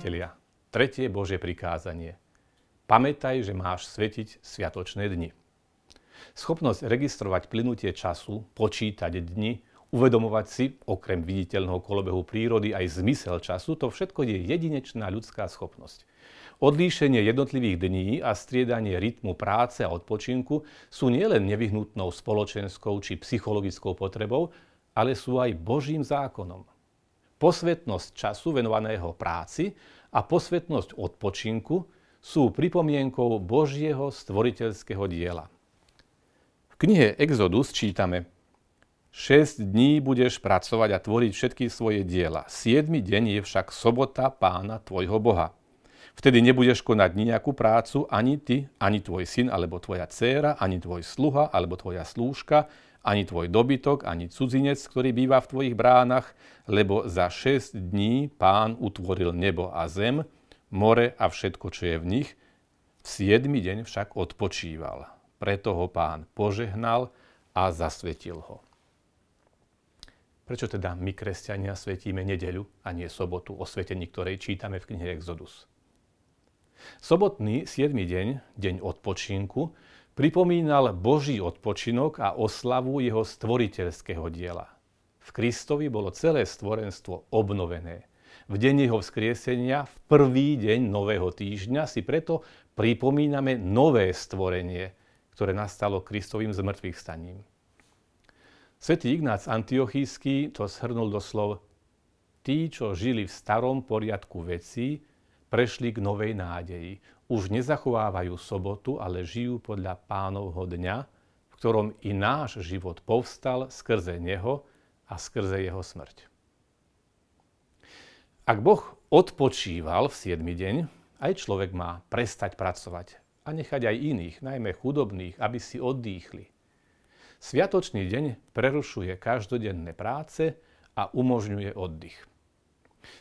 priatelia, tretie Božie prikázanie. Pamätaj, že máš svetiť sviatočné dni. Schopnosť registrovať plynutie času, počítať dni, uvedomovať si, okrem viditeľného kolobehu prírody, aj zmysel času, to všetko je jedinečná ľudská schopnosť. Odlíšenie jednotlivých dní a striedanie rytmu práce a odpočinku sú nielen nevyhnutnou spoločenskou či psychologickou potrebou, ale sú aj Božím zákonom. Posvetnosť času venovaného práci a posvetnosť odpočinku sú pripomienkou Božieho stvoriteľského diela. V knihe Exodus čítame 6 dní budeš pracovať a tvoriť všetky svoje diela. 7 deň je však sobota pána tvojho Boha. Vtedy nebudeš konať nejakú prácu ani ty, ani tvoj syn, alebo tvoja dcéra, ani tvoj sluha, alebo tvoja slúžka, ani tvoj dobytok, ani cudzinec, ktorý býva v tvojich bránach, lebo za 6 dní pán utvoril nebo a zem, more a všetko, čo je v nich. V 7 deň však odpočíval. Preto ho pán požehnal a zasvetil ho. Prečo teda my, kresťania, svetíme nedeľu a nie sobotu, o svetení ktorej čítame v knihe Exodus? Sobotný 7. deň, deň odpočinku, pripomínal Boží odpočinok a oslavu jeho stvoriteľského diela. V Kristovi bolo celé stvorenstvo obnovené. V deň jeho vzkriesenia, v prvý deň nového týždňa si preto pripomíname nové stvorenie, ktoré nastalo Kristovým zmrtvých staním. Svetý Ignác Antiochísky to shrnul do slov Tí, čo žili v starom poriadku vecí, prešli k novej nádeji už nezachovávajú sobotu, ale žijú podľa pánovho dňa, v ktorom i náš život povstal skrze neho a skrze jeho smrť. Ak Boh odpočíval v 7. deň, aj človek má prestať pracovať a nechať aj iných, najmä chudobných, aby si oddýchli. Sviatočný deň prerušuje každodenné práce a umožňuje oddych.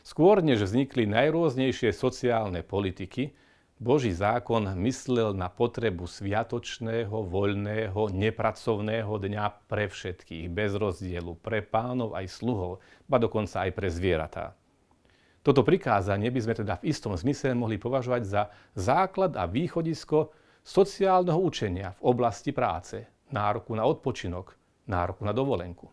Skôr než vznikli najrôznejšie sociálne politiky, Boží zákon myslel na potrebu sviatočného, voľného, nepracovného dňa pre všetkých, bez rozdielu, pre pánov aj sluhov, ba dokonca aj pre zvieratá. Toto prikázanie by sme teda v istom zmysle mohli považovať za základ a východisko sociálneho učenia v oblasti práce, nároku na odpočinok, nároku na dovolenku.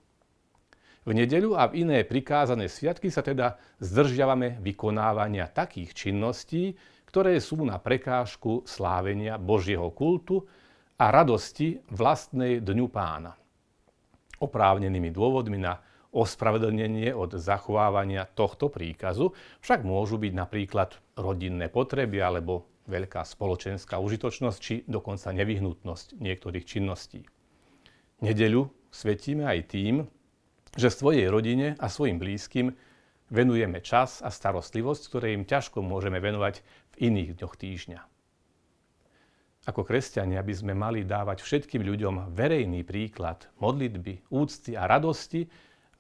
V nedeľu a v iné prikázané sviatky sa teda zdržiavame vykonávania takých činností, ktoré sú na prekážku slávenia Božieho kultu a radosti vlastnej dňu pána. Oprávnenými dôvodmi na ospravedlnenie od zachovávania tohto príkazu však môžu byť napríklad rodinné potreby alebo veľká spoločenská užitočnosť či dokonca nevyhnutnosť niektorých činností. Nedeľu svetíme aj tým, že svojej rodine a svojim blízkym venujeme čas a starostlivosť, ktoré im ťažko môžeme venovať v iných dňoch týždňa. Ako kresťania by sme mali dávať všetkým ľuďom verejný príklad modlitby, úcty a radosti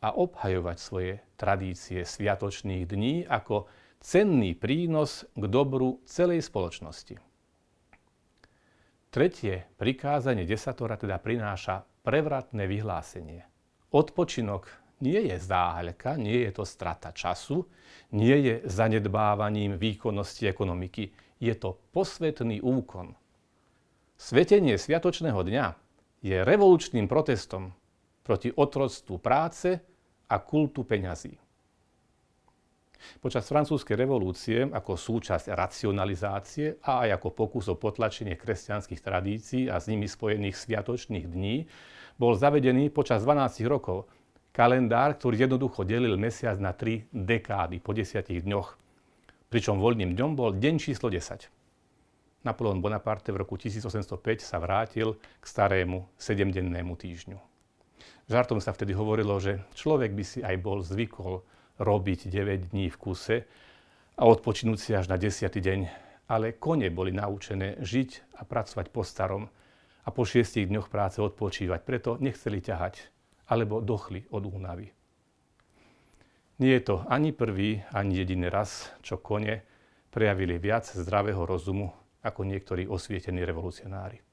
a obhajovať svoje tradície sviatočných dní ako cenný prínos k dobru celej spoločnosti. Tretie prikázanie desatora teda prináša prevratné vyhlásenie. Odpočinok nie je záhľka, nie je to strata času, nie je zanedbávaním výkonnosti ekonomiky. Je to posvetný úkon. Svetenie Sviatočného dňa je revolučným protestom proti otroctvu práce a kultu peňazí. Počas francúzskej revolúcie ako súčasť racionalizácie a aj ako pokus o potlačenie kresťanských tradícií a s nimi spojených sviatočných dní bol zavedený počas 12 rokov kalendár, ktorý jednoducho delil mesiac na tri dekády po desiatich dňoch. Pričom voľným dňom bol deň číslo 10. Napoleon Bonaparte v roku 1805 sa vrátil k starému sedemdennému týždňu. Žartom sa vtedy hovorilo, že človek by si aj bol zvykol robiť 9 dní v kuse a odpočinúť si až na 10. deň, ale kone boli naučené žiť a pracovať po starom a po šiestich dňoch práce odpočívať. Preto nechceli ťahať alebo dochli od únavy. Nie je to ani prvý, ani jediný raz, čo kone prejavili viac zdravého rozumu ako niektorí osvietení revolucionári.